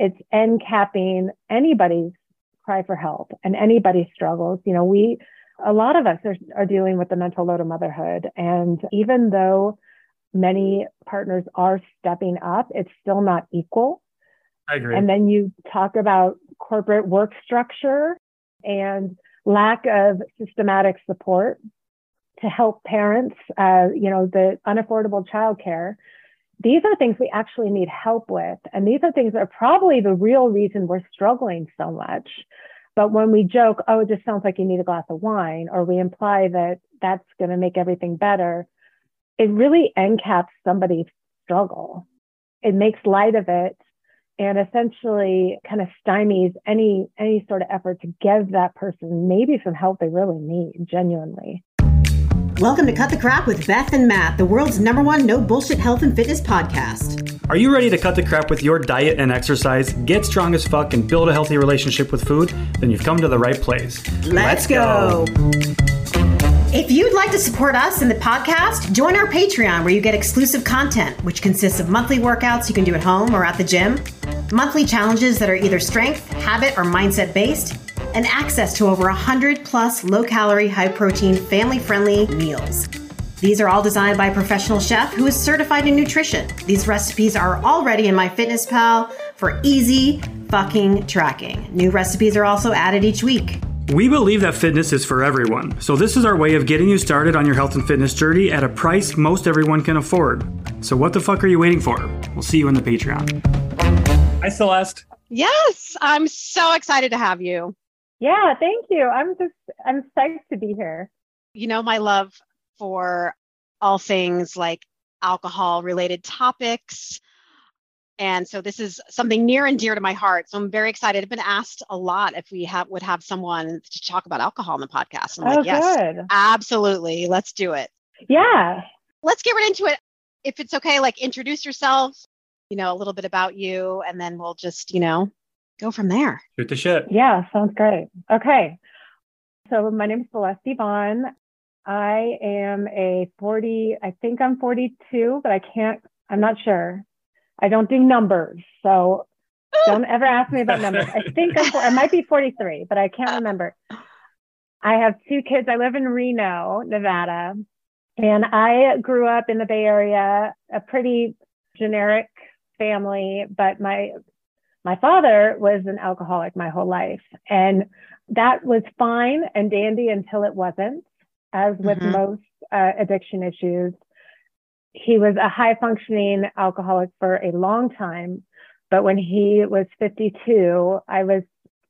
it's end capping anybody's cry for help and anybody's struggles. You know, we, a lot of us are, are dealing with the mental load of motherhood. And even though many partners are stepping up, it's still not equal. I agree. And then you talk about corporate work structure and lack of systematic support to help parents, uh, you know, the unaffordable childcare. These are things we actually need help with. And these are things that are probably the real reason we're struggling so much. But when we joke, oh, it just sounds like you need a glass of wine, or we imply that that's going to make everything better, it really encaps somebody's struggle. It makes light of it and essentially kind of stymies any any sort of effort to give that person maybe some help they really need genuinely. Welcome to Cut the Crap with Beth and Matt, the world's number one no bullshit health and fitness podcast. Are you ready to cut the crap with your diet and exercise, get strong as fuck, and build a healthy relationship with food? Then you've come to the right place. Let's, Let's go. If you'd like to support us in the podcast, join our Patreon where you get exclusive content, which consists of monthly workouts you can do at home or at the gym, monthly challenges that are either strength, habit, or mindset based and access to over 100 plus low calorie, high protein, family friendly meals. These are all designed by a professional chef who is certified in nutrition. These recipes are already in MyFitnessPal for easy fucking tracking. New recipes are also added each week. We believe that fitness is for everyone, so this is our way of getting you started on your health and fitness journey at a price most everyone can afford. So, what the fuck are you waiting for? We'll see you in the Patreon. Hi, Celeste. Yes, I'm so excited to have you. Yeah, thank you. I'm just I'm psyched to be here. You know my love for all things like alcohol related topics. And so this is something near and dear to my heart. So I'm very excited. I've been asked a lot if we have would have someone to talk about alcohol in the podcast. I'm oh, like, yes, good. absolutely. Let's do it. Yeah. Let's get right into it. If it's okay, like introduce yourself, you know, a little bit about you, and then we'll just, you know, go from there. Shoot the shit. Yeah, sounds great. Okay. So my name is Celeste Yvonne. I am a 40, I think I'm 42, but I can't, I'm not sure. I don't do numbers. So don't ever ask me about numbers. I think I'm, I might be 43, but I can't remember. I have two kids. I live in Reno, Nevada, and I grew up in the Bay Area, a pretty generic family, but my my father was an alcoholic my whole life. And that was fine and dandy until it wasn't, as with mm-hmm. most uh, addiction issues. He was a high functioning alcoholic for a long time. But when he was 52, I was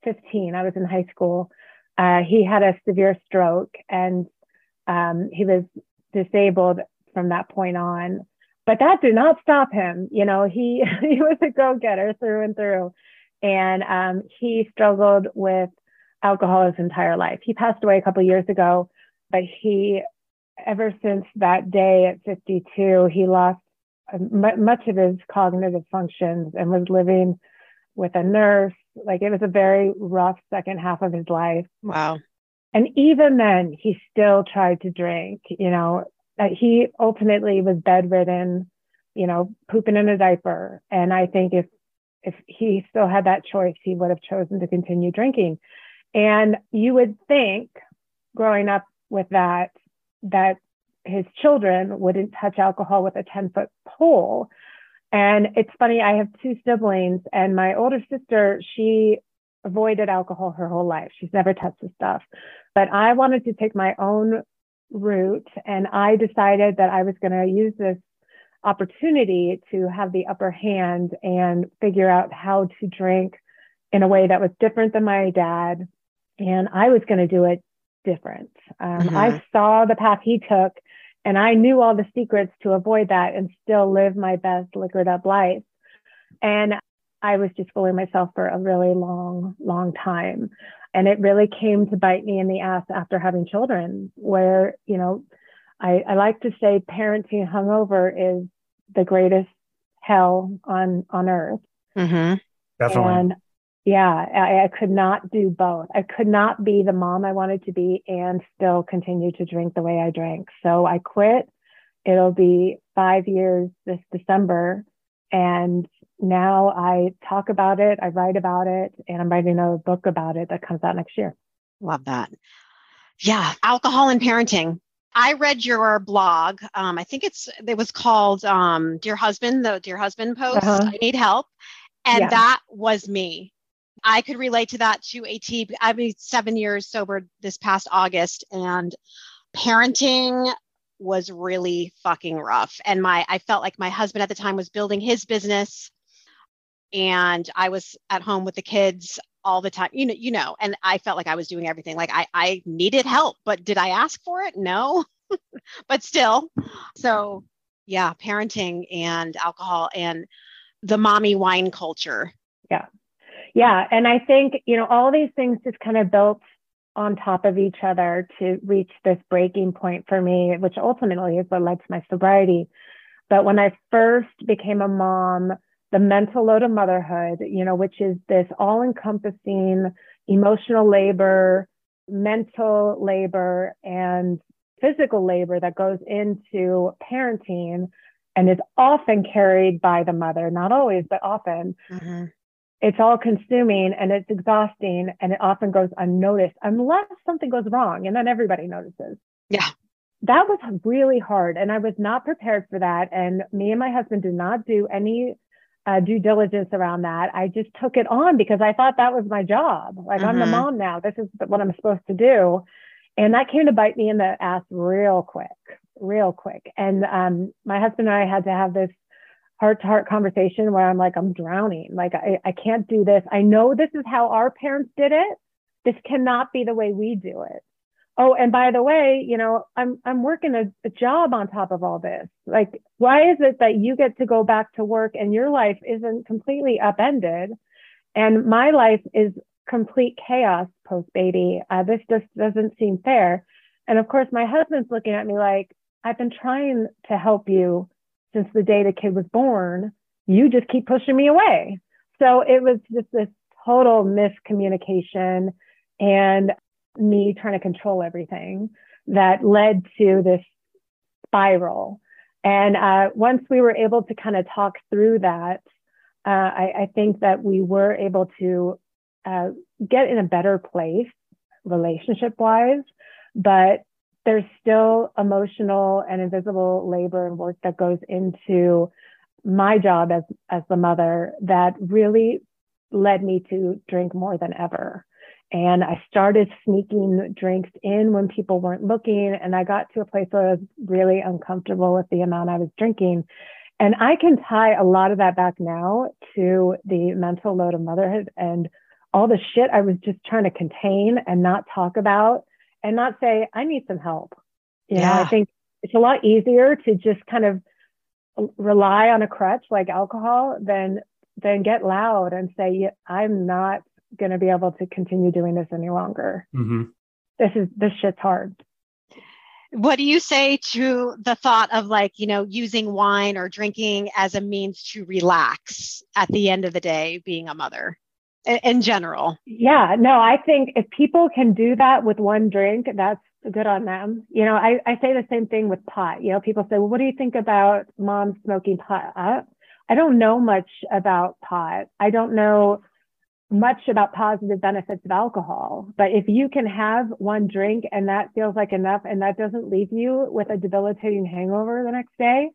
15, I was in high school. Uh, he had a severe stroke and um, he was disabled from that point on but that did not stop him. You know, he he was a go-getter through and through, and um, he struggled with alcohol his entire life. He passed away a couple years ago, but he, ever since that day at 52, he lost m- much of his cognitive functions and was living with a nurse. Like it was a very rough second half of his life. Wow. And even then, he still tried to drink. You know, he ultimately was bedridden, you know, pooping in a diaper. And I think if if he still had that choice, he would have chosen to continue drinking. And you would think, growing up with that, that his children wouldn't touch alcohol with a 10 foot pole. And it's funny, I have two siblings, and my older sister, she avoided alcohol her whole life. She's never touched the stuff. But I wanted to take my own route. And I decided that I was going to use this opportunity to have the upper hand and figure out how to drink in a way that was different than my dad. And I was going to do it different. Um, mm-hmm. I saw the path he took and I knew all the secrets to avoid that and still live my best liquored up life. And I was just fooling myself for a really long, long time. And it really came to bite me in the ass after having children, where, you know, I, I like to say parenting hungover is the greatest hell on on earth. Mm-hmm. Definitely. And yeah, I, I, could not do both. I could not be the mom I wanted to be and still continue to drink the way I drank. So I quit. It'll be five years this December. And now I talk about it, I write about it, and I'm writing a book about it that comes out next year. Love that. Yeah, alcohol and parenting. I read your blog. Um, I think it's it was called um, "Dear Husband," the "Dear Husband" post. Uh-huh. I need help, and yeah. that was me. I could relate to that to a T. I've been seven years sober this past August, and parenting was really fucking rough. And my I felt like my husband at the time was building his business and I was at home with the kids all the time you know you know and i felt like i was doing everything. Like i i needed help but did i ask for it? No. But still. So yeah parenting and alcohol and the mommy wine culture. Yeah. Yeah. And i think you know all these things just kind of built on top of each other to reach this breaking point for me which ultimately is what led to my sobriety. But when i first became a mom the mental load of motherhood, you know, which is this all encompassing emotional labor, mental labor, and physical labor that goes into parenting and is often carried by the mother, not always, but often. Mm-hmm. It's all consuming and it's exhausting and it often goes unnoticed unless something goes wrong and then everybody notices. Yeah. That was really hard and I was not prepared for that. And me and my husband did not do any uh, due diligence around that. I just took it on because I thought that was my job. Like mm-hmm. I'm the mm-hmm. mom now. This is what I'm supposed to do. And that came to bite me in the ass real quick, real quick. And um, my husband and I had to have this heart to heart conversation where I'm like, I'm drowning. Like, I, I can't do this. I know this is how our parents did it. This cannot be the way we do it oh and by the way you know i'm i'm working a, a, job on top of all this. Like why is it that you get to go back to work and your life isn't completely upended and my life is complete chaos post baby? Uh, this just doesn't seem fair. And of course my husband's looking at me like i've been trying to help you since the day the kid was born. You just keep pushing me away. So it was just this total miscommunication. And me trying to control everything that led to this spiral. And uh, once we were able to kind of talk through that, uh, I, I, think that we were able to uh, get in a better place relationship wise, but there's still emotional and invisible labor and work that goes into my job as, as the mother that really led me to drink more than ever. And I started sneaking drinks in when people weren't looking. And I got to a place where I was really uncomfortable with the amount I was drinking. And I can tie a lot of that back now to the mental load of motherhood and all the shit I was just trying to contain and not talk about and not say, I need some help. You yeah. know, I think it's a lot easier to just kind of rely on a crutch like alcohol than than get loud and say, I'm not going to be able to continue doing this any longer. Mm-hmm. This is this shit's hard. What do you say to the thought of like, you know, using wine or drinking as a means to relax at the end of the day, being a mother in general? Yeah, no, I think if people can do that with one drink, that's good on them. You know, I, I say the same thing with pot. You know, people say, well, what do you think about mom smoking pot? I, I don't know much about pot. I don't know much about positive benefits of alcohol. But if you can have one drink and that feels like enough and that doesn't leave you with a debilitating hangover the next day,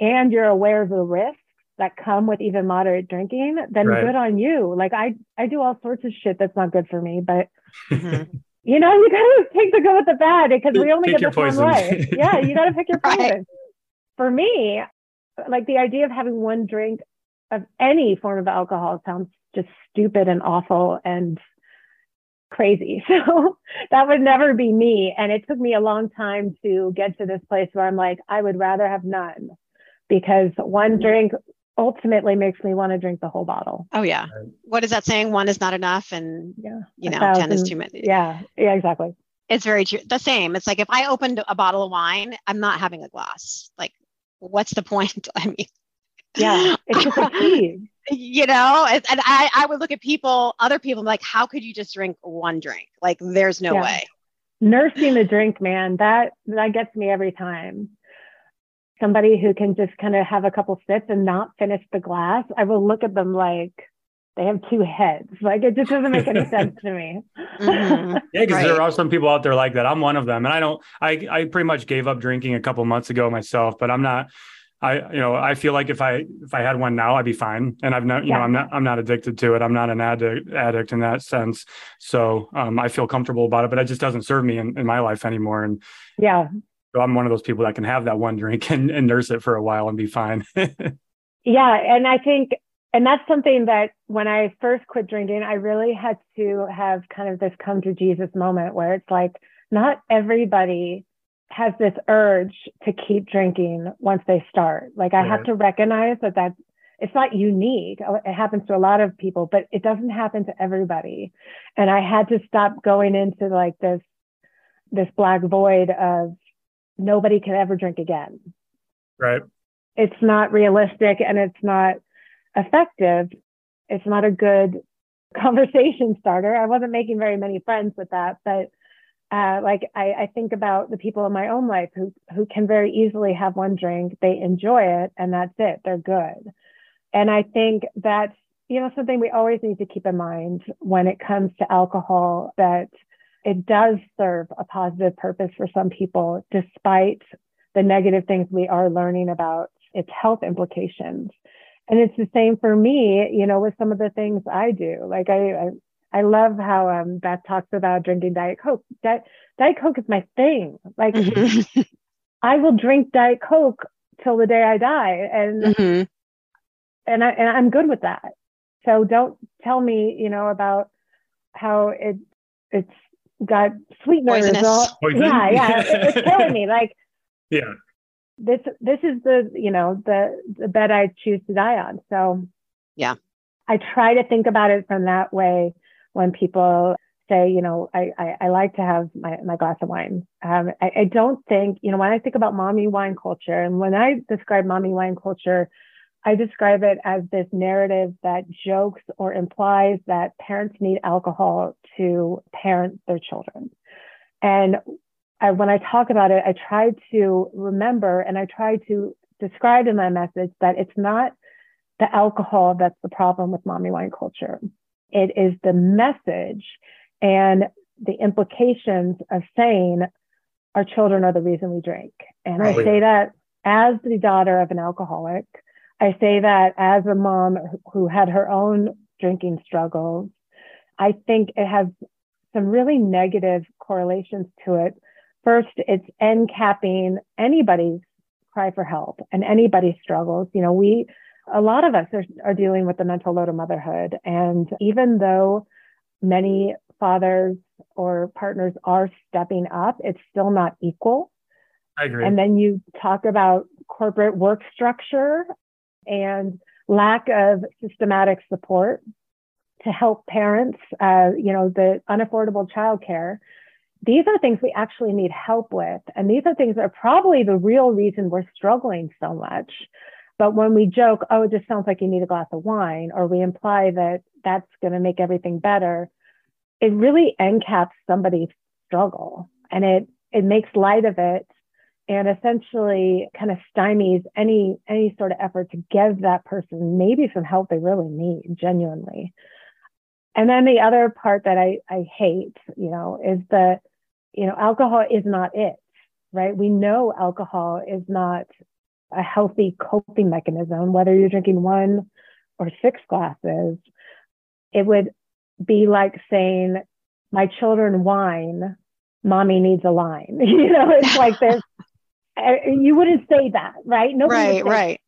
and you're aware of the risks that come with even moderate drinking, then right. good on you. Like I, I do all sorts of shit that's not good for me, but mm-hmm. you know, you gotta take the good with the bad because we only pick get this one life. Yeah, you gotta pick your poison. Right. For me, like the idea of having one drink of any form of alcohol sounds just stupid and awful and crazy. So that would never be me. And it took me a long time to get to this place where I'm like, I would rather have none because one drink ultimately makes me want to drink the whole bottle. Oh yeah. What is that saying? One is not enough and yeah, you know, thousand, 10 is too many. Yeah. Yeah, exactly. It's very true. The same. It's like if I opened a bottle of wine, I'm not having a glass. Like what's the point? I mean, yeah, it's just a tease you know and, and, I, I would look at people other people like how could you just drink one drink like there's no yeah. way nursing the drink man that that gets me every time somebody who can just kind of have a couple sips and not finish the glass, I will look at them like they have two heads. Like it just doesn't make any sense to me. Mm-hmm. yeah, because right. there are some people out there like that. I'm one of them, and I don't. I I pretty much gave up drinking a couple months ago myself, but I'm not. I you know I feel like if I if I had one now I'd be fine. And I've not you yeah. know I'm not I'm not addicted to it. I'm not an addict addict in that sense. So um, I feel comfortable about it but it just doesn't serve me in, in my life anymore. And yeah. so I'm one of those people that can have that one drink and, and nurse it for a while and be fine. Yeah. And I think and that's something that when I first quit drinking I really had to have kind of this come to Jesus moment where it's like not everybody has this urge to keep drinking once they start. Like I right. have to recognize that that's it's not unique. Oh, it happens to a lot of people, but it doesn't happen to everybody. And I had to stop going into like this this black void of nobody can ever drink again. Right. It's not realistic and it's not effective. It's not a good conversation starter. I wasn't making very many friends with that, but uh, like I, I, think about the people in my own life who who can very easily have one drink, they enjoy it, and that's it. They're good. And I think that's you know something we always need to keep in mind when it comes to alcohol that it does serve a positive purpose for some people, despite the negative things we are learning about its health implications. And it's the same for me, you know, with some of the things I do. Like I, I I love how um, Beth talks about drinking Diet Coke. Diet, Diet Coke is my thing. Like mm-hmm. I will drink Diet Coke till the day I die, and mm-hmm. and I and I'm good with that. So don't tell me, you know, about how it it's got sweeteners. All, yeah, yeah, it, it's killing me. Like yeah, this this is the you know the the bed I choose to die on. So yeah, I try to think about it from that way when people say, you know, I, I, I like to have my, my glass of wine. Um, I, I don't think, you know, when I think about mommy wine culture and when I describe mommy wine culture, I describe it as this narrative that jokes or implies that parents need alcohol to parent their children. And I, when I talk about it, I try to remember and I try to describe in my message that it's not the alcohol that's the problem with mommy wine culture. It is the message and the implications of saying our children are the reason we drink. And I say that as the daughter of an alcoholic. I say that as a mom who had her own drinking struggles. I think it has some really negative correlations to it. First, it's end capping anybody's cry for help and anybody's struggles. You know, we a lot of us are, are dealing with the mental load of motherhood. And even though many fathers or partners are stepping up, it's still not equal. I agree. And then you talk about corporate work structure and lack of systematic support to help parents, uh, you know, the unaffordable childcare. These are things we actually need help with. And these are things that are probably the real reason we're struggling so much. But when we joke, oh, it just sounds like you need a glass of wine, or we imply that that's going to make everything better, it really encaps somebody's struggle. And it, it makes light of it and essentially kind of stymies any any sort of effort to give that person maybe some help they really need genuinely. And then the other part that i i hate you know is that you know alcohol is not it right? We know alcohol is not a healthy coping mechanism, whether you're drinking one or six glasses, it would be like saying, My children whine, mommy needs a line. you know, it's like this. Uh, you wouldn't say that, right? Nobody right, right.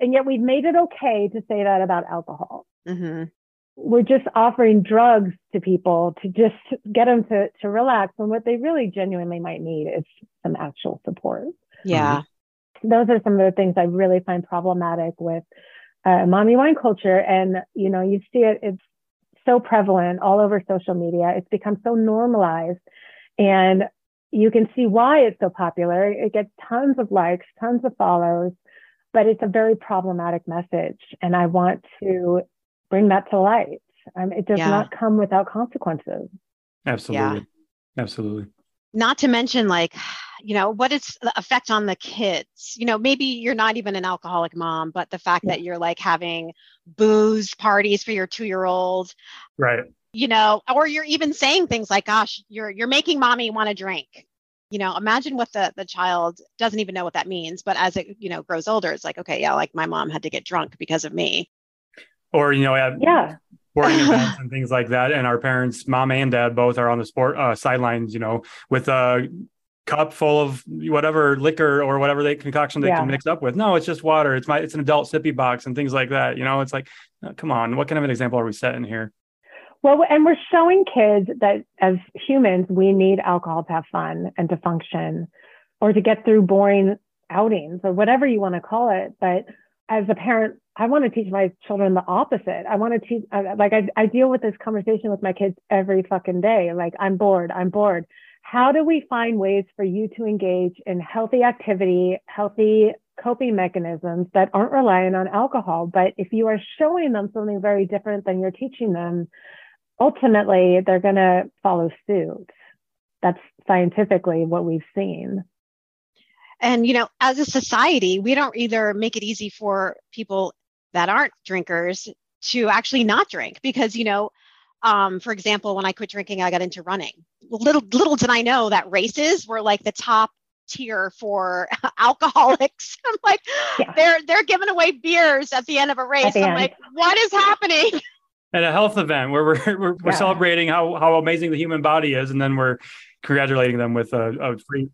And yet we've made it okay to say that about alcohol. Mm-hmm. We're just offering drugs to people to just get them to, to relax. And what they really genuinely might need is some actual support. Yeah. Mm-hmm those are some of the things I really find problematic with uh, mommy wine culture. And, you know, you see it, it's so prevalent all over social media. It's become so normalized. And you can see why it's so popular. It gets tons of likes, tons of follows, but it's a very problematic message. And I want to bring that to light. Um, it does yeah. not come without consequences. Absolutely. Yeah. Absolutely. Not to mention, like, you know what is the effect on the kids? You know maybe you're not even an alcoholic mom but the fact yeah. that you're like having booze parties for your two year old right. you know or you're even saying things like gosh you're you're making mommy want to drink. You know imagine what the the child doesn't even know what that means but as it you know grows older it's like okay yeah like my mom had to get drunk because of me. Or you know yeah. sporting events and things like that and our parents mom and dad both are on the sport uh, sidelines you know with a cup full of whatever liquor or whatever they concoction they yeah. can mix up with no it's just water it's my it's an adult sippy box and things like that you know it's like oh, come on what kind of an example are we setting here well, and we're showing kids that as humans, we need alcohol to have fun and to function or to get through boring outings or whatever you want to call it. But as a parent, I want to teach my children the opposite. I want to teach, uh, like, I, I deal with this conversation with my kids every fucking day. Like, I'm bored, I'm bored. How do we find ways for you to engage in healthy activity, healthy coping mechanisms that aren't relying on alcohol? But if you are showing them something very different than you're teaching them, ultimately they're going to follow suit. That's scientifically what we've seen. And, you know, as a society, we don't either make it easy for people that aren't drinkers to actually not drink because, you know, um, for example, when I quit drinking, I got into running. Little little did I know that races were like the top tier for alcoholics. I'm like, yeah. they're they're giving away beers at the end of a race. I'm end. like, what is happening? at a health event where we're we're, we're yeah. celebrating how how amazing the human body is, and then we're congratulating them with a, a free.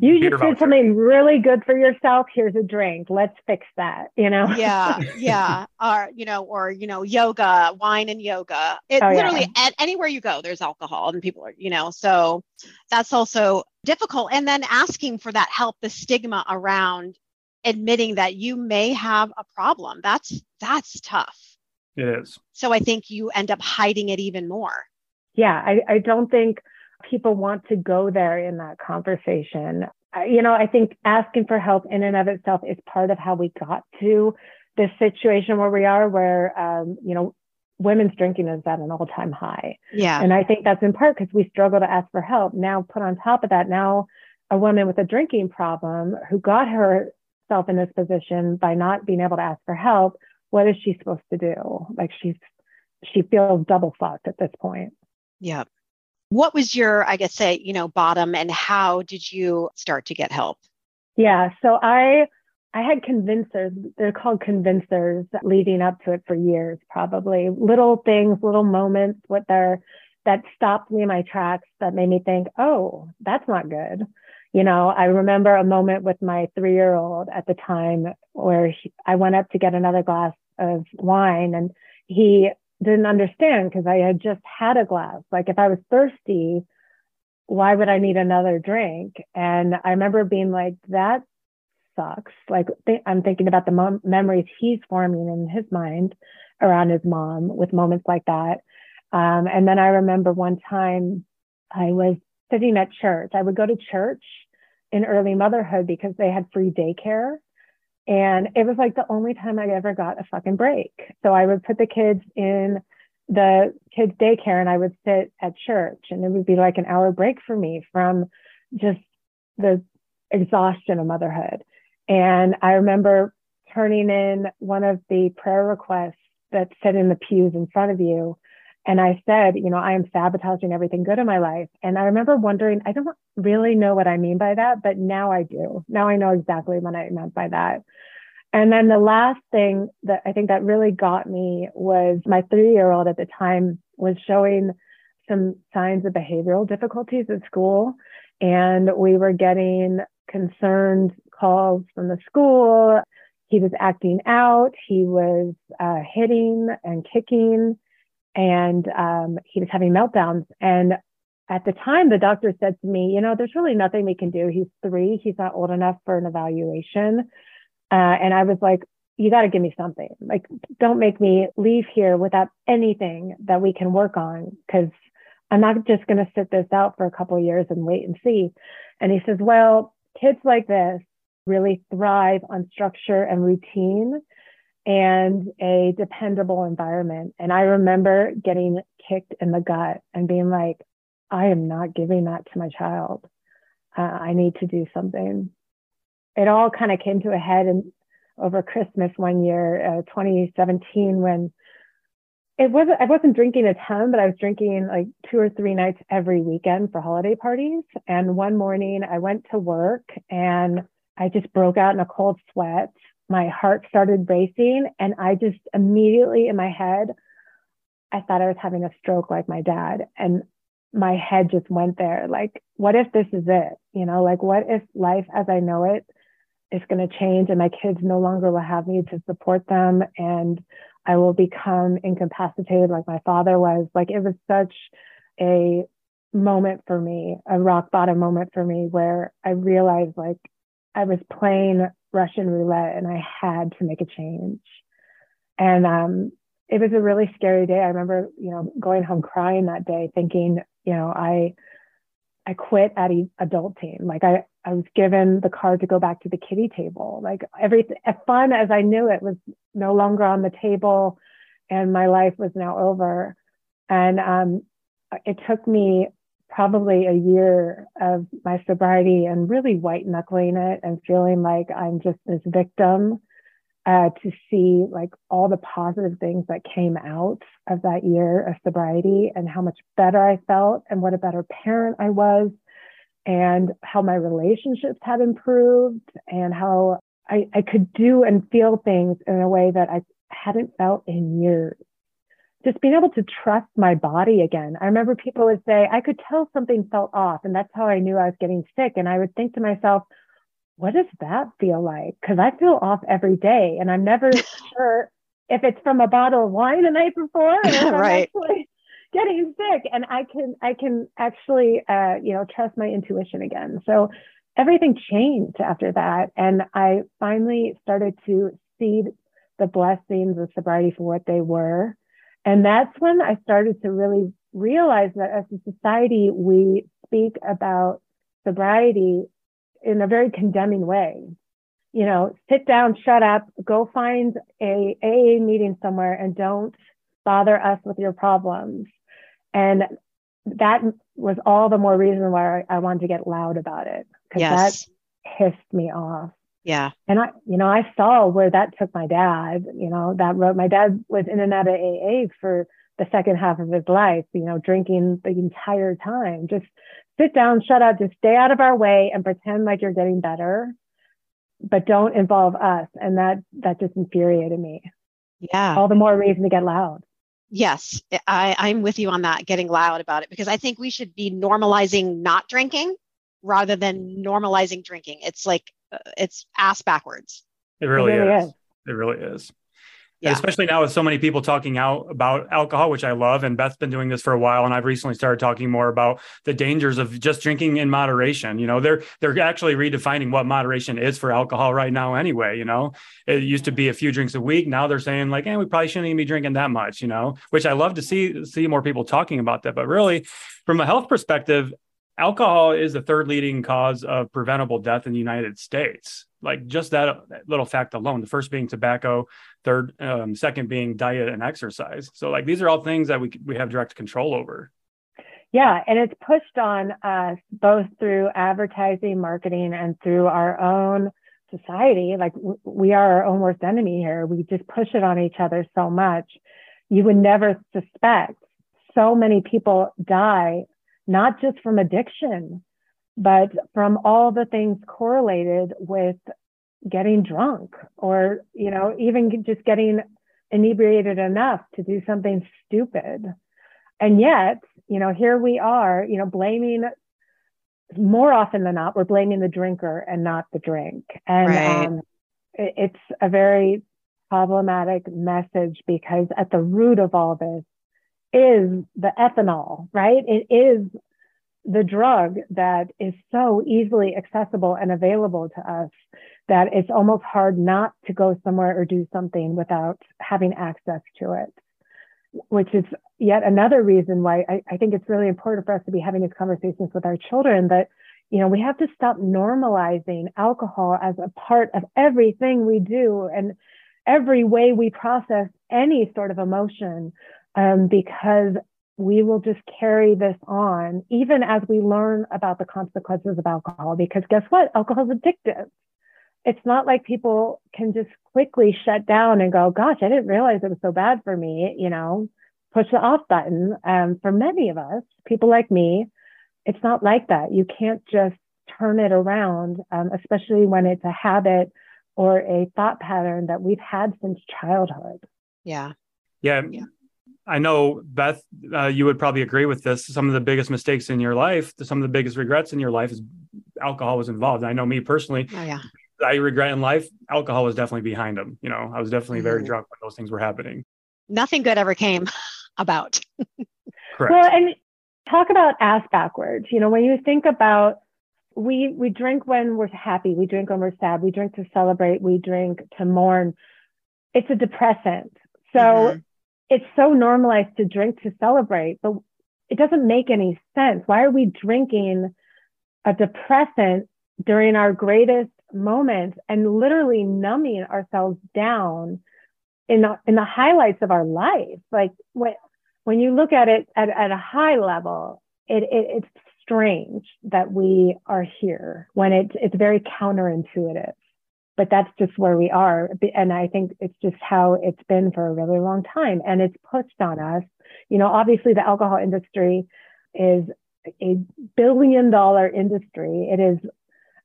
You just did something really good for yourself. Here's a drink. Let's fix that. You know. Yeah, yeah. Or you know, or you know, yoga, wine and yoga. It oh, literally yeah. at anywhere you go, there's alcohol, and people are, you know, so that's also difficult. And then asking for that help, the stigma around admitting that you may have a problem. That's that's tough. It is. So I think you end up hiding it even more. Yeah, I, I don't think people want to go there in that conversation. You know, I think asking for help in and of itself is part of how we got to this situation where we are, where, um, you know, women's drinking is at an all time high. Yeah. And I think that's in part because we struggle to ask for help. Now, put on top of that, now a woman with a drinking problem who got herself in this position by not being able to ask for help what is she supposed to do? Like she's she feels double fucked at this point. Yeah. What was your, I guess, say, you know, bottom and how did you start to get help? Yeah. So I I had convincers, they're called convincers leading up to it for years, probably. Little things, little moments, what they're that stopped me in my tracks that made me think, oh, that's not good. You know, I remember a moment with my three year old at the time where he, I went up to get another glass of wine and he didn't understand because I had just had a glass. Like if I was thirsty, why would I need another drink? And I remember being like, that sucks. Like th- I'm thinking about the mom- memories he's forming in his mind around his mom with moments like that. Um, and then I remember one time I was sitting at church. I would go to church in early motherhood because they had free daycare. And it was like the only time I ever got a fucking break. So I would put the kids in the kids' daycare and I would sit at church and it would be like an hour break for me from just the exhaustion of motherhood. And I remember turning in one of the prayer requests that sit in the pews in front of you and I said, you know, I am sabotaging everything good in my life. And I remember wondering, I don't really know what I mean by that, but now I do. Now I know exactly what I meant by that. And then the last thing that I think that really got me was my three year old at the time was showing some signs of behavioral difficulties at school. And we were getting concerned calls from the school. He was acting out. He was uh, hitting and kicking and um, he was having meltdowns. And at the time, the doctor said to me, you know, there's really nothing we can do. He's three. He's not old enough for an evaluation. Uh, and I was like, you got to give me something. Like, don't make me leave here without anything that we can work on because I'm not just going to sit this out for a couple years and wait and see. And he says, well, kids like this really thrive on structure and routine and a dependable environment. And I remember getting kicked in the gut and being like, I am not giving that to my child. uh, I need to do something. It all kind of came to a head and over Christmas one year, uh, 2017, when it wasn't I wasn't drinking a ton, but I was drinking like two or three nights every weekend for holiday parties. And one morning I went to work and I just broke out in a cold sweat. My heart started racing, and I just immediately in my head, I thought I was having a stroke like my dad. And my head just went there. Like, what if this is it? You know, like, what if life as I know it is going to change and my kids no longer will have me to support them and I will become incapacitated like my father was? Like, it was such a moment for me, a rock bottom moment for me where I realized like I was playing Russian roulette and I had to make a change. And um, it was a really scary day. I remember, you know, going home crying that day, thinking, you know, I I quit at adulting. Like I I was given the card to go back to the kitty table. Like everything fun as I knew it was no longer on the table and my life was now over. And um, it took me probably a year of my sobriety and really white knuckling it and feeling like I'm just this victim uh, to see like all the positive things that came out of that year of sobriety and how much better I felt and what a better parent I was and how my relationships had improved and how I, I could do and feel things in a way that I hadn't felt in years just being able to trust my body again. I remember people would say, I could tell something felt off, and that's how I knew I was getting sick. And I would think to myself, what does that feel like? Because I feel off every day, and I'm never sure if it's from a bottle of wine the night before, or right. getting sick. And I can, I can actually, uh, you know, trust my intuition again. So everything changed after that, and I finally started to see the blessings of sobriety for what they were and that's when I started to really realize that as a society, we speak about sobriety in a very condemning way. You know, sit down, shut up, go find a AA meeting somewhere and don't bother us with your problems. And that was all the more reason why I wanted to get loud about it because yes. that pissed me off. Yeah. And I, you know, I saw where that took my dad, you know, that road. My dad was in and out of AA for the second half of his life, you know, drinking the entire time. Just sit down, shut up, just stay out of our way and pretend like you're getting better, but don't involve us. And that, that just infuriated me. Yeah. All the more reason to get loud. Yes, I, I'm with you on that, getting loud about it, because I think we should be normalizing not drinking rather than normalizing drinking. It's like it's ass backwards. It really, it really is. is. It really is. Yeah. especially now with so many people talking out about alcohol, which I love. And Beth's been doing this for a while. And I've recently started talking more about the dangers of just drinking in moderation. You know, they're they're actually redefining what moderation is for alcohol right now anyway. You know, it used to be a few drinks a week. Now they're saying like, hey, we probably shouldn't even be drinking that much, you know, which I love to see see more people talking about that. But really, from a health perspective, alcohol is the third leading cause of preventable death in the United States. Like just that, little fact alone, the first being tobacco, third, um, second being diet and exercise. So like these are all things that we we have direct control over. Yeah, and it's pushed on us both through advertising, marketing, and through our own society. Like we are our own worst enemy here. We just push it on each other so much. You would never suspect so many people die not just from addiction, but from all the things correlated with getting drunk or, you know, even just getting inebriated enough to do something stupid. And yet, you know, here we are, you know, blaming more often than not, we're blaming the drinker and not the drink. And right. um, it, it's a very problematic message because at the root of all this is the ethanol, right? It is the drug that is so easily accessible and available to us that it's almost hard not to go somewhere or do something without having access to it, which is yet another reason why I, I think it's really important for us to be having these conversations with our children that you know, we have to stop normalizing alcohol as a part of everything we do and every way we process any sort of emotion um, because we will just carry this on even as we learn about the consequences of alcohol. Because guess what? Alcohol is addictive. It's not like people can just quickly shut down and go gosh i didn't realize it was so bad for me you know push the off button. Um, for many of us people like me it's not like that. You can't just turn it around um, especially when it's a habit or a thought pattern that we've had since childhood. Yeah. Yeah, yeah. I know Beth, uh, you would probably agree with this. Some of the biggest mistakes in your life, some of the biggest regrets in your life is alcohol was involved. I know me personally. Oh, yeah. I regret in life, alcohol was definitely behind them. You know, I was definitely mm-hmm. very drunk when those things were happening. Nothing good ever came about. Correct. Well, and talk about ass backwards. You know, when you think about we we drink when we're happy, we drink when we're sad, we drink to celebrate, we drink to mourn. It's a depressant. So mm-hmm it's so normalized to drink to celebrate, but it doesn't make any sense. Why are we drinking a depressant during our greatest moments and literally numbing ourselves down in the, in the highlights of our life? Like when, when you look at it at, at a high level, it, it, it's strange that we are here when it's, it's very counterintuitive but that's just where we are. And I think it's just how it's been for a really long time. And it's pushed on us. You know, obviously, the alcohol industry is a billion dollar industry. It is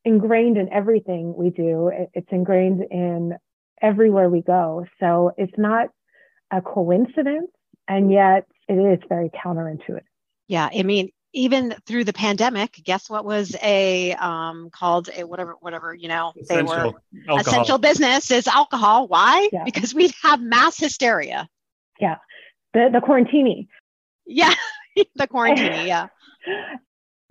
ingrained in everything we do, it's ingrained in everywhere we go. So it's not a coincidence. And yet, it is very counterintuitive. Yeah. I mean, even through the pandemic, guess what was a um, called a whatever whatever you know essential. they were alcohol. essential business is alcohol. Why? Yeah. Because we have mass hysteria. Yeah, the the quarantini. Yeah, the quarantini. yeah.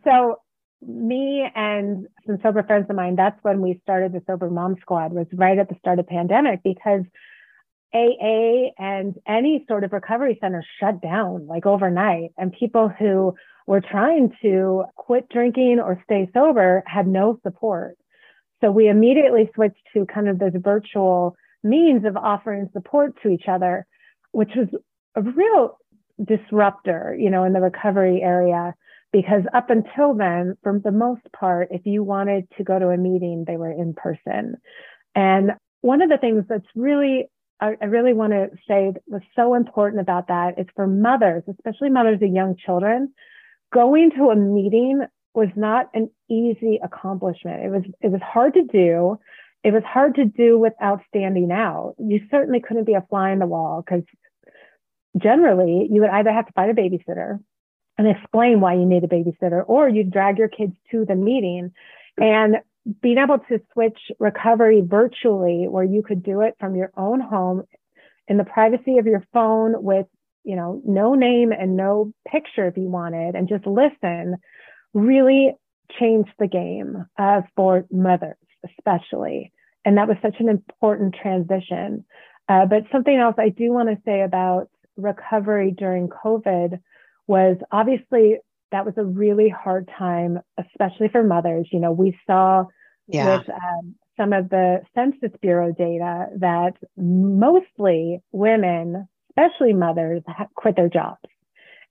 So me and some sober friends of mine, that's when we started the Sober Mom Squad. Was right at the start of pandemic because AA and any sort of recovery center shut down like overnight, and people who were trying to quit drinking or stay sober had no support. So we immediately switched to kind of this virtual means of offering support to each other, which was a real disruptor, you know, in the recovery area. Because up until then, for the most part, if you wanted to go to a meeting, they were in person. And one of the things that's really I, really want to say was so important about that is for mothers, especially mothers of young children, going to a meeting was not an easy accomplishment. It was it was hard to do. It was hard to do without standing out. You certainly couldn't be a fly in the wall because generally you would either have to find a babysitter and explain why you need a babysitter, or you'd drag your kids to the meeting. And being able to switch recovery virtually, where you could do it from your own home in the privacy of your phone with you know, no name and no picture if you wanted, and just listen, really changed the game uh, for mothers, especially. And that was such an important transition. Uh, but something else I do want to say about recovery during COVID was obviously that was a really hard time, especially for mothers. You know, we saw yeah. with um, some of the Census Bureau data that mostly women especially mothers, quit their jobs.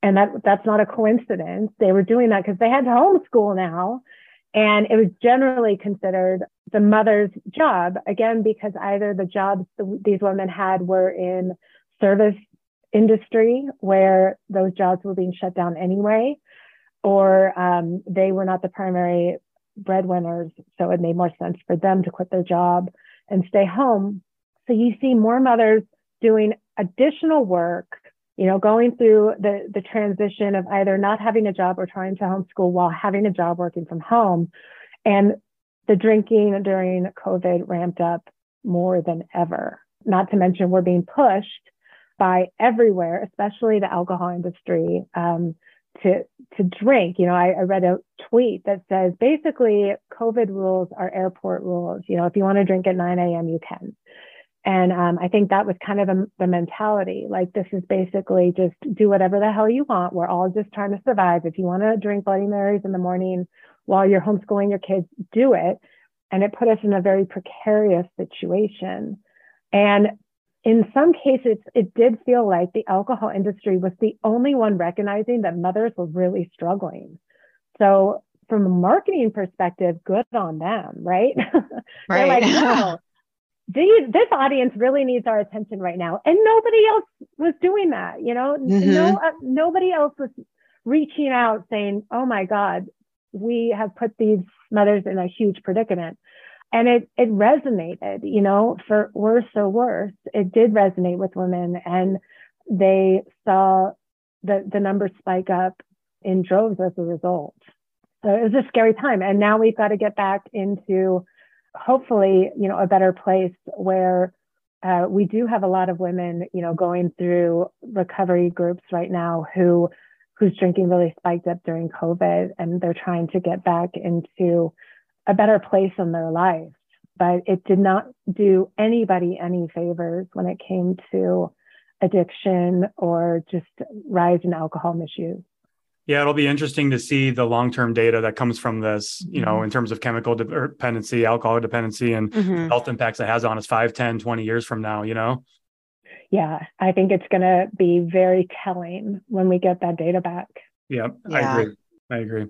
And that, that's not a coincidence. They were doing that because they had to homeschool now. And it was generally considered the mother's job, again, because either the jobs these women had were in service industry where those jobs were being shut down anyway, or um, they were not the primary breadwinners. So it made more sense for them to quit their job and stay home. So you see more mothers doing additional work, you know, going through the, the transition of either not having a job or trying to homeschool while having a job working from home. And the drinking during COVID ramped up more than ever. Not to mention, we're being pushed by everywhere, especially the alcohol industry, um, to to drink. You know, I, I, read a tweet that says basically COVID rules are airport rules. You know, if you want to drink at 9 a.m., you can. And um, I think that was kind of the, the, mentality. Like, this is basically just do whatever the hell you want. We're all just trying to survive. If you want to drink Bloody Marys in the morning while you're homeschooling your kids, do it. And it put us in a very precarious situation. And in some cases, it did feel like the alcohol industry was the only one recognizing that mothers were really struggling. So, from a marketing perspective, good on them, right? Right. like, no, these, this audience really needs our attention right now. And nobody else was doing that, you know, Mhm. no, uh, nobody else was reaching out saying, oh my God, we have put these mothers in a huge predicament. And it, it resonated, you know, for worse or worse, it did resonate with women and they saw the, the numbers spike up in droves as a result. So it was a scary time. And now we've got to get back into hopefully, you know, a better place where uh, we do have a lot of women, you know, going through recovery groups right now who whose drinking really spiked up during COVID, and they're trying to get back into a better place in their life. But it did not do anybody any favors when it came to addiction or just rise in alcohol misuse. Yeah, it'll be interesting to see the long-term data that comes from this, you know, Mhm. in terms of chemical dependency, alcohol dependency, and Mhm. health impacts it has on us 5, 10, 20 years from now, you know? Yeah, I think it's going to be very telling when we get that data back. Yeah, I agree. I agree.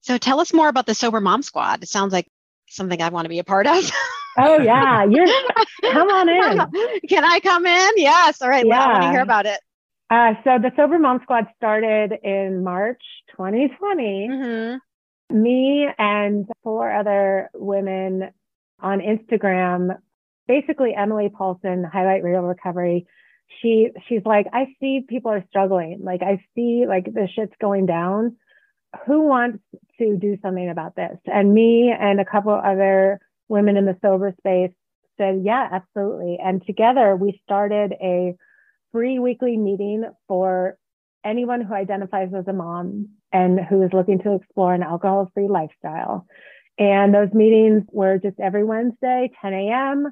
So tell us more about the Sober Mom Squad. It sounds like something I want to be a part of. Oh yeah, you're come on in. Can I come in? Yes. All right. Well, I want to hear about it. Uh, so the Sober Mom Squad started in March 2020. Mhm. Me and four other women on Instagram, basically Emily Paulson, Highlight Reel Recovery. She she's like, I see people are struggling. Like I see like the shit's going down. Who wants to do something about this? And me and a couple other women in the sober space said, yeah, absolutely. And together we started a free weekly meeting for anyone who identifies as a mom and who is looking to explore an alcohol free lifestyle. And those meetings were just every Wednesday, 10 a.m.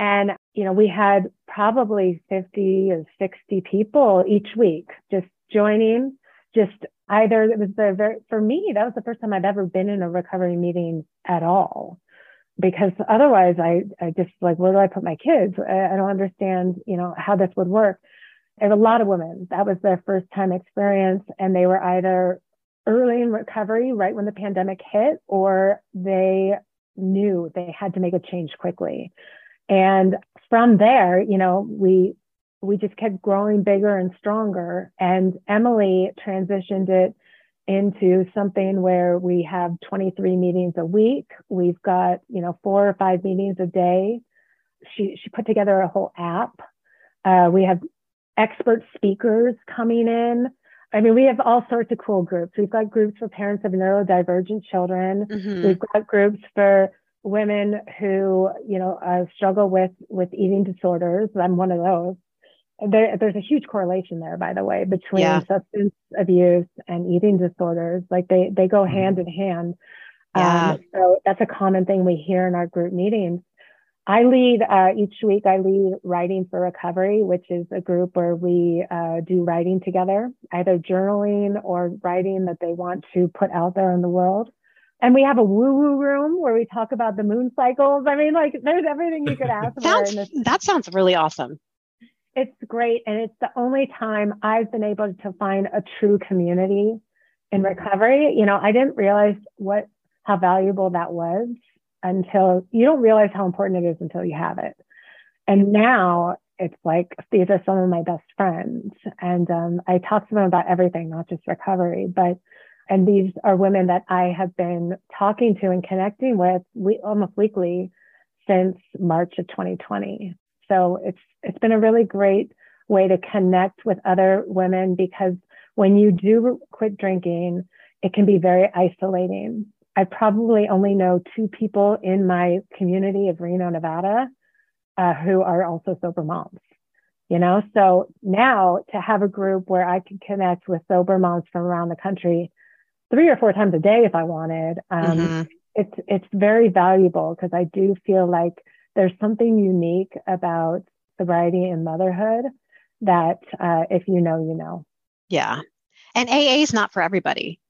And, you know, we had probably 50 or 60 people each week just joining, just either it was the very, for me, that was the first time I've ever been in a recovery meeting at all. Because otherwise I, I just like, where do I put my kids? I, I don't understand, you know, how this would work. And a lot of women, that was their first time experience. And they were either early in recovery, right when the pandemic hit, or they knew they had to make a change quickly. And from there, you know, we we just kept growing bigger and stronger. And Emily transitioned it into something where we have 23 meetings a week. We've got, you know, four or five meetings a day. She she put together a whole app. Uh, we have expert speakers coming in. I mean, we have all sorts of cool groups. We've got groups for parents of neurodivergent children. Mhm. We've got groups for women who, you know, uh, struggle with with eating disorders. I'm one of those. There, there's a huge correlation there, by the way, between Yeah. substance abuse and eating disorders. Like they they go hand in hand. Yeah. Um, so that's a common thing we hear in our group meetings. I lead uh, each week. I lead Writing for Recovery, which is a group where we uh, do writing together, either journaling or writing that they want to put out there in the world. And we have a woo-woo room where we talk about the moon cycles. I mean, like there's everything you could ask for. Sounds that sounds really awesome. It's great, and it's the only time I've been able to find a true community in recovery. You know, I didn't realize what how valuable that was until you don't realize how important it is until you have it. And now it's like these are some of my best friends, and um, I talk to them about everything, not just recovery, but and these are women that I have been talking to and connecting with we, almost weekly since March of 2020. So it's it's been a really great way to connect with other women because when you do quit drinking, it can be very isolating. I probably only know two people in my community of Reno, Nevada, uh, who are also sober moms. You know, so now to have a group where I can connect with sober moms from around the country three or four times a day if I wanted, um, Mhm. it's it's very valuable because I do feel like there's something unique about sobriety and motherhood that uh, if you know, you know. Yeah. And AA is not for everybody.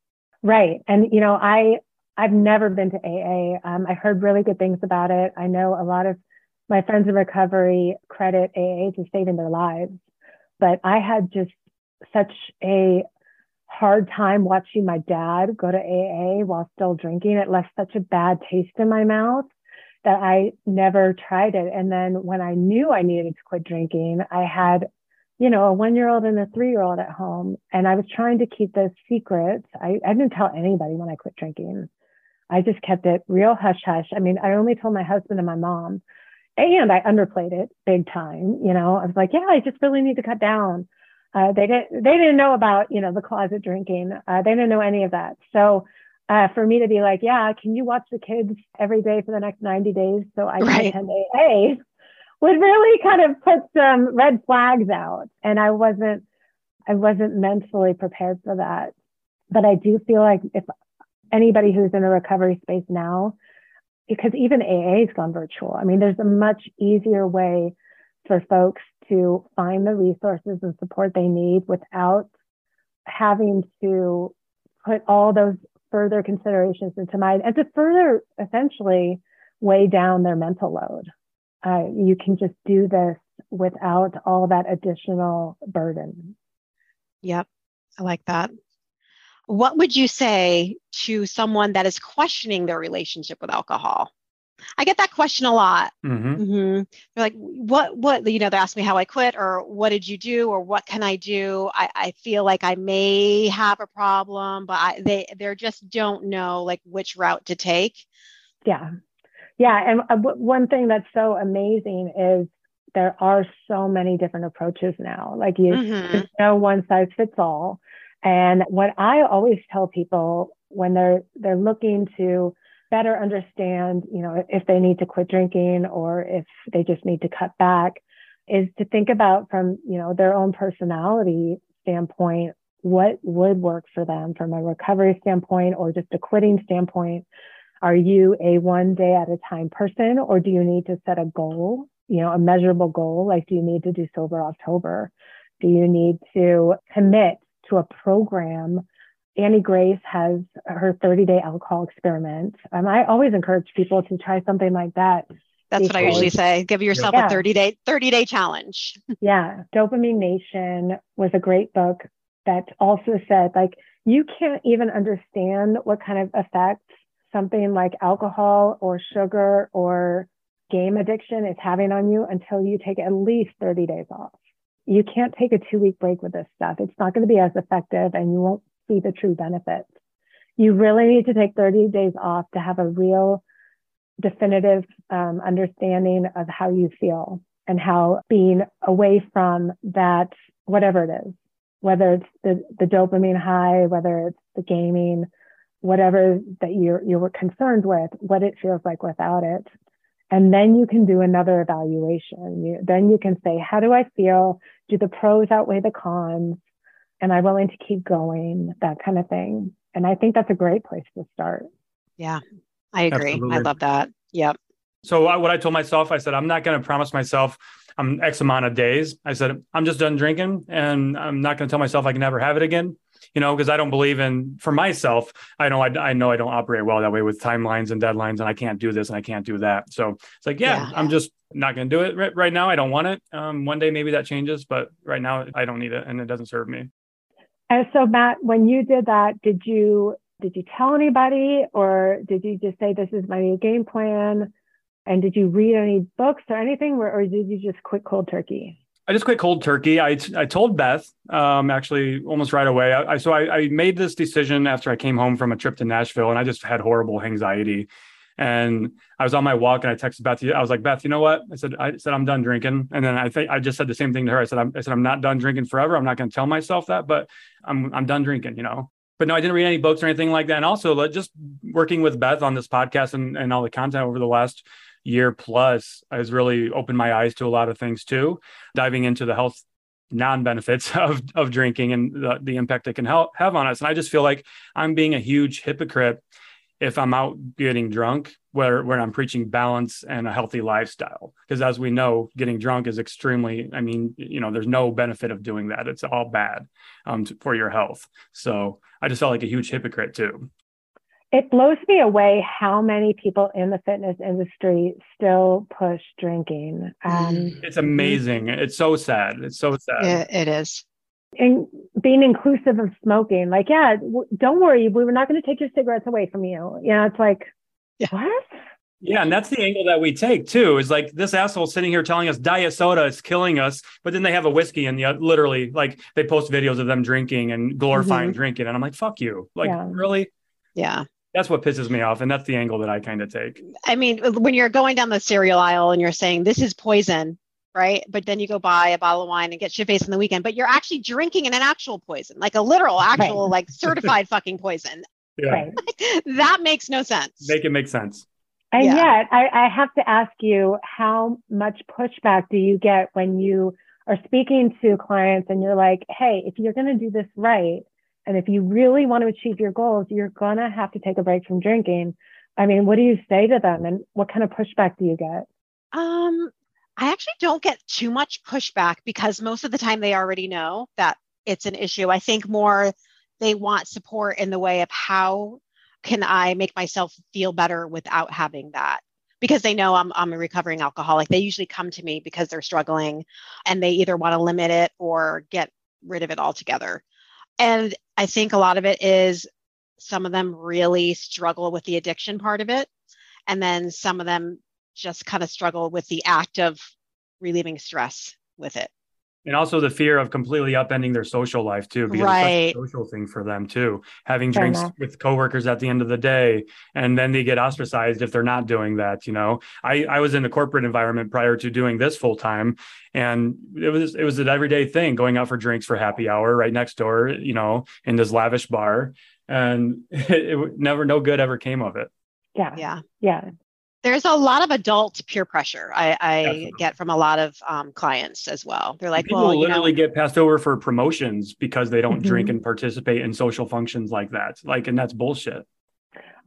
Right. And you know, I I've never been to AA. Um, I heard really good things about it. I know a lot of my friends in recovery credit AA to saving their lives. But I had just such a hard time watching my dad go to AA while still drinking. It left such a bad taste in my mouth that I never tried it. And then when I knew I needed to quit drinking, I had, you know, a one year old and a three year old at home. And I was trying to keep those secrets. I, I didn't tell anybody when I quit drinking. I just kept it real hush hush. I mean, I only told my husband and my mom, and I underplayed it big time. You know, I was like, yeah, I just really need to cut down. Uh, they didn't they didn't know about you know the closet drinking. Uh, they didn't know any of that. So uh, for me to be like, yeah, can you watch the kids every day for the next 90 days so I can right. attend AA would really kind of put some red flags out. And I wasn't I wasn't mentally prepared for that. But I do feel like if anybody who's in a recovery space now, because even AA has gone virtual. I mean, there's a much easier way for folks to find the resources and support they need without having to put all those further considerations into mind and to further essentially weigh down their mental load. Uh, you can just do this without all that additional burden. Yep, I like that. What would you say to someone that is questioning their relationship with alcohol? I get that question a lot. Mm-hmm. Mm-hmm. They're like, what, what, you know, they ask me how I quit or what did you do or what can I do? I, I feel like I may have a problem, but I, they, they just don't know like which route to take. Yeah. Yeah. And uh, w- one thing that's so amazing is there are so many different approaches now. Like you, mm-hmm. there's no one size fits all. And what I always tell people when they're, they're looking to, better understand, you know, if they need to quit drinking or if they just need to cut back is to think about from, you know, their own personality standpoint, what would work for them from a recovery standpoint or just a quitting standpoint. Are you a one day at a time person or do you need to set a goal, you know, a measurable goal? Like, do you need to do sober October? Do you need to commit to a program Annie Grace has her 30 day alcohol experiment. Um, I always encourage people to try something like that. That's what I usually say. Give yourself yeah. a 30 day 30 day challenge. yeah, Dopamine Nation was a great book that also said like you can't even understand what kind of effect something like alcohol or sugar or game addiction is having on you until you take at least 30 days off. You can't take a two week break with this stuff. It's not going to be as effective and you won't see the true benefits. You really need to take 30 days off to have a real definitive um, understanding of how you feel and how being away from that, whatever it is, whether it's the, the dopamine high, whether it's the gaming, whatever that you're, you're concerned with, what it feels like without it. And then you can do another evaluation. You, then you can say, how do I feel? Do the pros outweigh the cons? am I willing to keep going? That kind of thing. And I think that's a great place to start. Yeah, I agree. Absolutely. I love that. Yep. So what I told myself, I said, I'm not going to promise myself I'm X amount of days. I said, I'm just done drinking and I'm not going to tell myself I can never have it again. You know, because I don't believe in for myself. I know I, I know I don't operate well that way with timelines and deadlines, and I can't do this and I can't do that. So it's like, yeah, yeah. I'm just not going to do it right, right, now. I don't want it. Um, one day maybe that changes, but right now I don't need it, and it doesn't serve me. And so, Matt, when you did that, did you did you tell anybody, or did you just say this is my new game plan? And did you read any books or anything, or, or did you just quit cold turkey? I just quit cold turkey. I, I told Beth um, actually almost right away. I, I so I, I, made this decision after I came home from a trip to Nashville, and I just had horrible anxiety. And I was on my walk and I texted Beth. I was like, Beth, you know what? I said, I said, I'm done drinking. And then I think I just said the same thing to her. I said, I'm, I said, I'm not done drinking forever. I'm not going to tell myself that, but I'm, I'm done drinking, you know? But no, I didn't read any books or anything like that. And also just working with Beth on this podcast and, and all the content over the last year plus has really opened my eyes to a lot of things too, diving into the health non-benefits of, of drinking and the, the impact it can help have on us. And I just feel like I'm being a huge hypocrite if I'm out getting drunk, where where I'm preaching balance and a healthy lifestyle. Because as we know, getting drunk is extremely. I mean, you know, there's no benefit of doing that. It's all bad um, to, for your health. So I just felt like a huge hypocrite too. it blows me away how many people in the fitness industry still push drinking. Um, it's amazing. It's so sad. It's so sad. it, it is. And being inclusive of smoking, like, yeah, w- don't worry, we were not going to take your cigarettes away from you. Yeah, it's like, Yeah. what? Yeah, and that's the angle that we take too. Is like this asshole sitting here telling us diet soda is killing us, but then they have a whiskey and the uh, literally like they post videos of them drinking and glorifying mm-hmm. drinking, and I'm like, fuck you. Like, Yeah. really? Yeah. That's what pisses me off, and that's the angle that I kind of take. I mean, when you're going down the cereal aisle and you're saying this is poison, right? But then you go buy a bottle of wine and get shit faced in the weekend, but you're actually drinking an actual poison, like a literal, actual, Right. like certified fucking poison. Yeah, Right. That makes no sense. make it make sense. And Yeah. yet, I, I have to ask you, how much pushback do you get when you are speaking to clients and you're like, hey, if you're going to do this right, and if you really want to achieve your goals, you're going to have to take a break from drinking. I mean, what do you say to them and what kind of pushback do you get? Um, I actually don't get too much pushback because most of the time they already know that it's an issue. I think more they want support in the way of how can I make myself feel better without having that. Because they know I'm, I'm a recovering alcoholic. They usually come to me because they're struggling and they either want to limit it or get rid of it altogether. And I think a lot of it is some of them really struggle with the addiction part of it. And then some of them just kind of struggle with the act of relieving stress with it. And also the fear of completely upending their social life too, because Right. it's such a social thing for them too. Having Fair drinks enough. with coworkers at the end of the day, and then they get ostracized if they're not doing that. You know, I I was in the corporate environment prior to doing this full time, and it was it was an everyday thing going out for drinks for happy hour right next door. You know, in this lavish bar, and it, it never no good ever came of it. Yeah. Yeah. Yeah. There's a lot of adult peer pressure I, I get from a lot of um, clients as well. They're like, People well, you literally know, get passed over for promotions because they don't drink and participate in social functions like that. Like, and that's bullshit.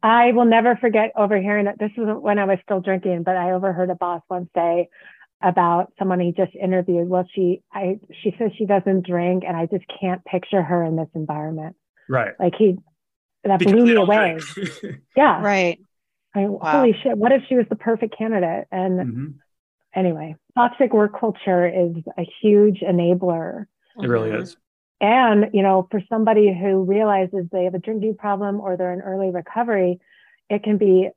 I will never forget overhearing that. This was when I was still drinking, but I overheard a boss once say about someone he just interviewed. Well, she, I, she says she doesn't drink, and I just can't picture her in this environment. Right. Like he, that Because blew me away. Yeah. right. I, Holy shit! What if she was the perfect candidate? And Mhm. anyway, toxic work culture is a huge enabler. It really Mhm. is. And, you know, for somebody who realizes they have a drinking problem or they're in early recovery, it can be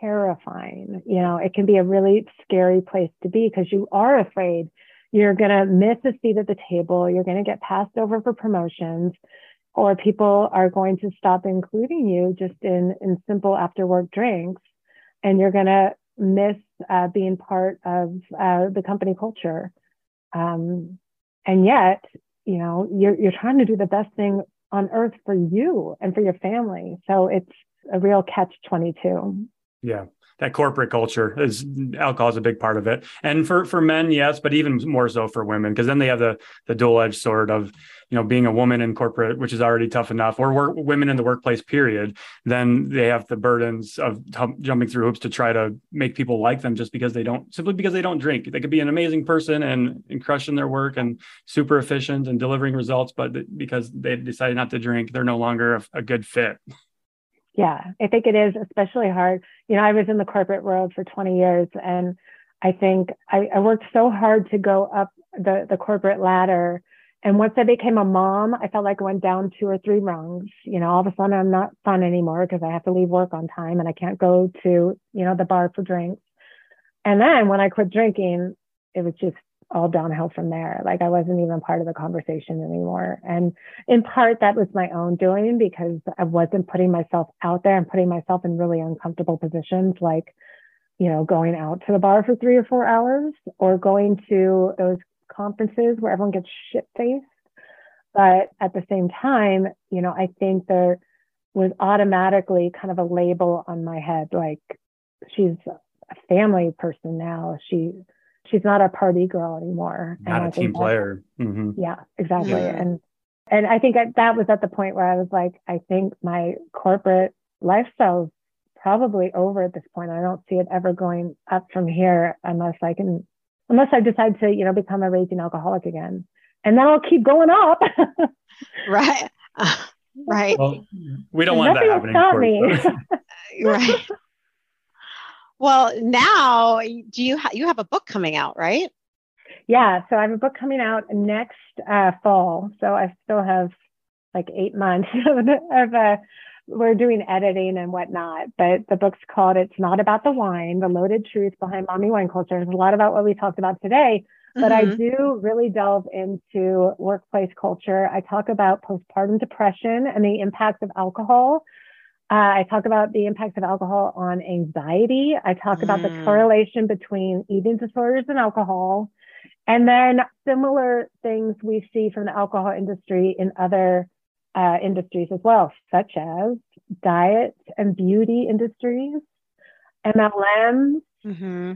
terrifying. You know, it can be a really scary place to be because you are afraid you're going to miss a seat at the table, you're going to get passed over for promotions, or people are going to stop including you just in, in simple after work drinks, and you're going to miss uh, being part of uh, the company culture. Um, and yet, you know, you're, you're trying to do the best thing on earth for you and for your family. So it's a real catch 22. Yeah. That corporate culture is alcohol is a big part of it. And for, for men, yes, but even more so for women, because then they have the, the dual edged sword of, you know, being a woman in corporate, which is already tough enough, or work, women in the workplace, period. Then they have the burdens of t- jumping through hoops to try to make people like them just because they don't, simply because they don't drink. They could be an amazing person and, and crushing their work and super efficient and delivering results, but because they decided not to drink, they're no longer a, a good fit. Yeah, I think it is especially hard. You know, I was in the corporate world for 20 years and I think I, I worked so hard to go up the, the corporate ladder. And once I became a mom, I felt like I went down two or three rungs. You know, all of a sudden I'm not fun anymore because I have to leave work on time and I can't go to, you know, the bar for drinks. And then when I quit drinking, it was just all downhill from there. Like I wasn't even part of the conversation anymore. And in part, that was my own doing because I wasn't putting myself out there and putting myself in really uncomfortable positions, like, you know, going out to the bar for three or four hours or going to those conferences where everyone gets shit faced. But at the same time, you know, I think there was automatically kind of a label on my head like, she's a family person now. She, she's not a party girl anymore. Not And a I team think that- player. Mhm. yeah, exactly. Mhm. And and I think that, that was at the point where I was like, I think my corporate lifestyle is probably over at this point. I don't see it ever going up from here unless I can, unless I decide to, you know, become a raging alcoholic again. And then I'll keep going up. Right. right. Well, we don't want that happening. Stop me. right. Well, now do you ha- you have a book coming out, right? Yeah, so I have a book coming out next uh, fall. So I still have like eight months of, of uh, we're doing editing and whatnot. But the book's called "It's Not About the Wine: The Loaded Truth Behind Mommy Wine Culture." It's a lot about what we talked about today, but mm-hmm. I do really delve into workplace culture. I talk about postpartum depression and the impacts of alcohol. Uh, I talk about the impacts of alcohol on anxiety. I talk mm. about the mm. correlation between eating disorders and alcohol. And then similar things we see from the alcohol industry in other uh, industries as well, such as diet and beauty industries, MLMs, mm-hmm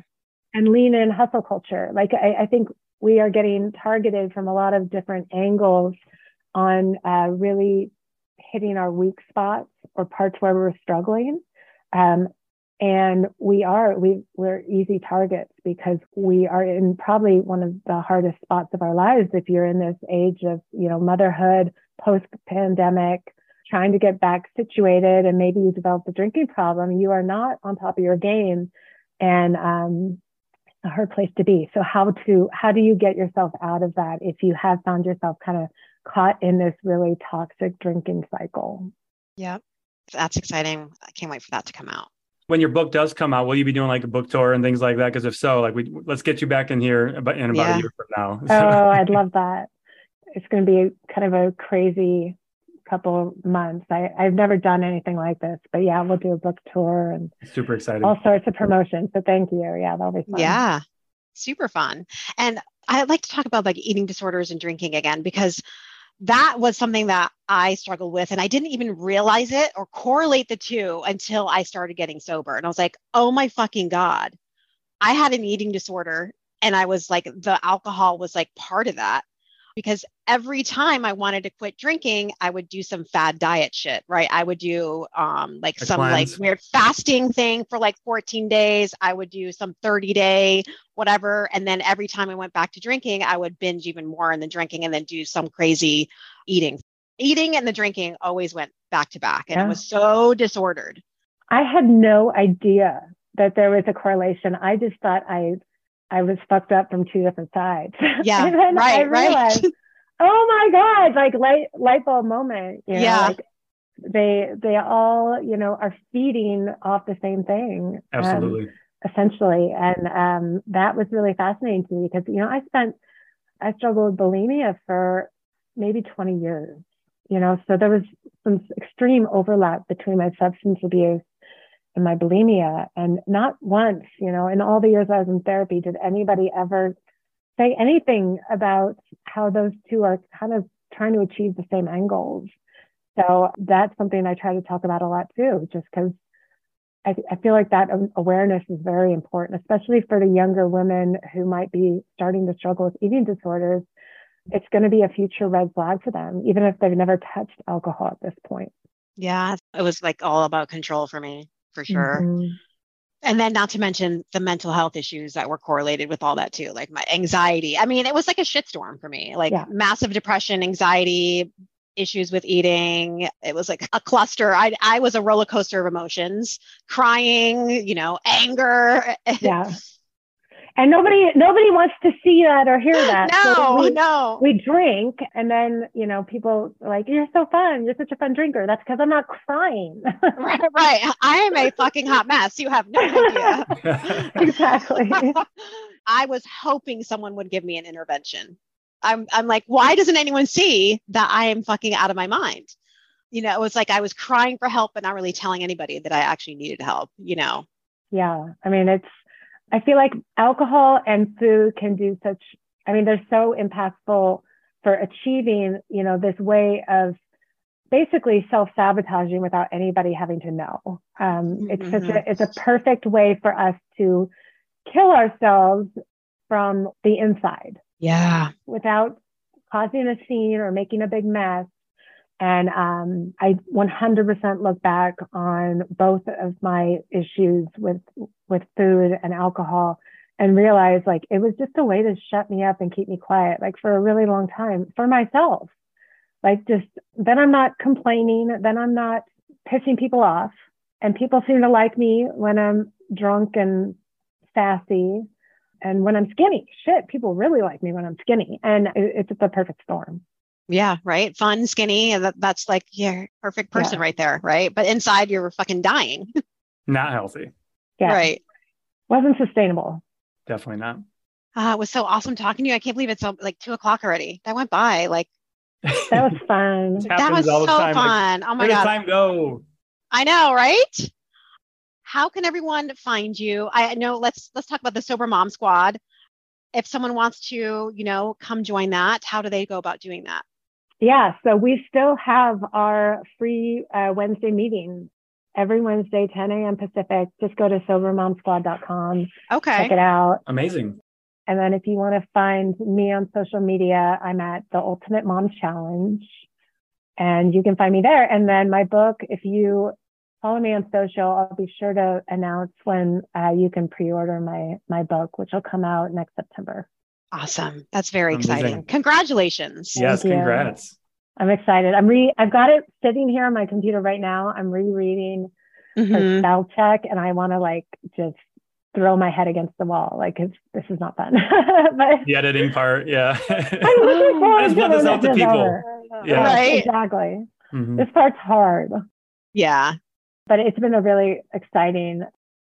and lean in hustle culture. Like I, I, think we are getting targeted from a lot of different angles on uh, really hitting our weak spots or parts where we're struggling. Um, and we are we we're easy targets because we are in probably one of the hardest spots of our lives if you're in this age of you know motherhood post pandemic trying to get back situated and maybe you developed a drinking problem you are not on top of your game and um, a hard place to be. So how to how do you get yourself out of that if you have found yourself kind of caught in this really toxic drinking cycle? Yeah. That's exciting. I can't wait for that to come out. When your book does come out, will you be doing like a book tour and things like that? Because if so, like we let's get you back in here in about yeah. a year from now. oh, I'd love that. It's going to be kind of a crazy couple months. I, I've never done anything like this, but yeah, we'll do a book tour and super exciting. All sorts of promotions. So thank you. Yeah, that'll be fun. Yeah, super fun. And I'd like to talk about like eating disorders and drinking again because that was something that I struggled with. And I didn't even realize it or correlate the two until I started getting sober. And I was like, oh my fucking God, I had an eating disorder. And I was like, the alcohol was like part of that because every time I wanted to quit drinking, I would do some fad diet shit, right? I would do um, like some like weird fasting thing for like 14 days. I would do some 30 day whatever. And then every time I went back to drinking, I would binge even more in the drinking and then do some crazy eating. Eating and the drinking always went back to back and yeah. it was so disordered. I had no idea that there was a correlation. I just thought I I was fucked up from two different sides. Yeah, and then right, I realized, right. oh my god, like light light bulb moment. You know, yeah, like they they all you know are feeding off the same thing. Um, Absolutely. Um, essentially, and um, that was really fascinating to me because you know I spent I struggled with bulimia for maybe 20 years. You know, so there was some extreme overlap between my substance abuse and my bulimia. And not once, you know, in all the years I was in therapy, did anybody ever say anything about how those two are kind of trying to achieve the same end goals. So that's something I try to talk about a lot too, just because I, I, feel like that awareness is very important, especially for the younger women who might be starting to struggle with eating disorders. It's going to be a future red flag for them, even if they've never touched alcohol at this point. Yeah, it was like all about control for me for sure. Mm-hmm. And then not to mention the mental health issues that were correlated with all that too, like my anxiety. I mean, it was like a shitstorm for me, like yeah. massive depression, anxiety, issues with eating. It was like a cluster. I I was a roller coaster of emotions, crying, you know, anger. Yeah and nobody nobody wants to see that or hear that. No, so we, no. We drink, and then you know people are like, "You're so fun. You're such a fun drinker." That's because I'm not crying. right, right. I am a fucking hot mess. You have no idea. exactly. I was hoping someone would give me an intervention. I'm I'm like, why doesn't anyone see that I am fucking out of my mind? You know, it was like I was crying for help, but not really telling anybody that I actually needed help. You know. Yeah, I mean, it's I feel like alcohol and food can do such, I mean, they're so impactful for achieving, you know, this way of basically self-sabotaging without anybody having to know. Um, it's mm-hmm. such a, it's a perfect way for us to kill ourselves from the inside. Yeah. Without causing a scene or making a big mess. And um, I 100% look back on both of my issues with with food and alcohol and realize like it was just a way to shut me up and keep me quiet like for a really long time for myself Like just then I'm not complaining, then I'm not pissing people off. And people seem to like me when I'm drunk and sassy and when I'm skinny. Shit, people really like me when I'm skinny. And it's the perfect storm. Yeah, right. Fun, skinny. That, that's like your perfect person yeah. right there, right? But inside you're fucking dying. Not healthy. Yeah. Right. Wasn't sustainable. Definitely not. Uh, it was so awesome talking to you. I can't believe it's like two o'clock already. That went by like. That was fun. that was so fun. Like, oh my god. time go? I know, right? How can everyone find you? I know. Let's let's talk about the Sober Mom Squad. If someone wants to, you know, come join that, how do they go about doing that? Yeah, so we still have our free uh, Wednesday meeting every Wednesday, 10 a.m. Pacific. Just go to sobermomsquad.com. Okay. Check it out. Amazing. And then if you want to find me on social media, I'm at the Ultimate Mom Challenge. And you can find me there. And then my book, if you follow me on social, I'll be sure to announce when uh, you can pre-order my my book, which will come out next September. Awesome. That's very Amazing. exciting. Congratulations. Yes, Thank congrats. You. I'm excited. I'm re I've got it sitting here on my computer right now. I'm rereading mm-hmm. spell check and I want to like just throw my head against the wall. Like this is not fun. but the editing part, yeah. I just want this out to people. Over. Yeah. Right. Exactly. Mm-hmm. This part's hard. Yeah. But it's been a really exciting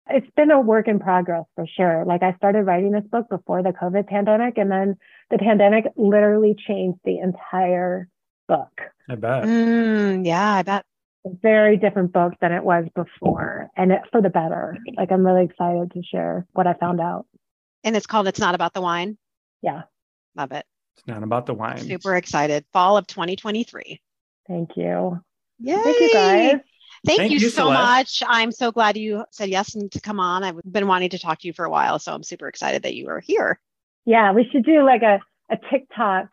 it's been a work in progress for sure. Like I started writing this book before the COVID pandemic, and then the pandemic literally changed the entire book. I bet. Mm, yeah, I bet. A very different book than it was before, and it, for the better. Like I'm really excited to share what I found out. And it's called "It's Not About the Wine." Yeah, love it. It's not about the wine. Super excited. Fall of 2023. Thank you. Yay. Thank you guys. Thank, Thank you, you, so Celeste. much. I'm so glad you said yes and to come on. I've been wanting to talk to you for a while, so I'm super excited that you are here. Yeah, we should do like a, a TikTok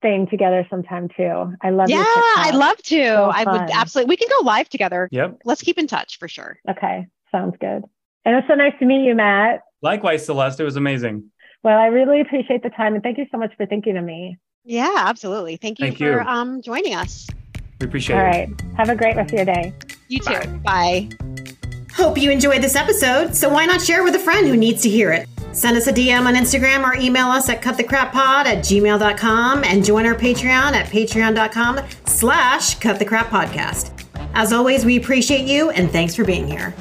thing together sometime too. I love Yeah, I'd love to. So I would absolutely we can go live together. Yep. Let's keep in touch for sure. Okay. Sounds good. And it's so nice to meet you, Matt. Likewise, Celeste. It was amazing. Well, I really appreciate the time and thank you so much for thinking of me. Yeah, absolutely. Thank you thank for you. Um, joining us. We appreciate All it. All right. Have a great rest of your day. You too. Bye. Bye. Hope you enjoyed this episode, so why not share it with a friend who needs to hear it? Send us a DM on Instagram or email us at cutthecrappod at gmail.com and join our Patreon at patreon.com slash cutthecrappodcast. As always, we appreciate you and thanks for being here.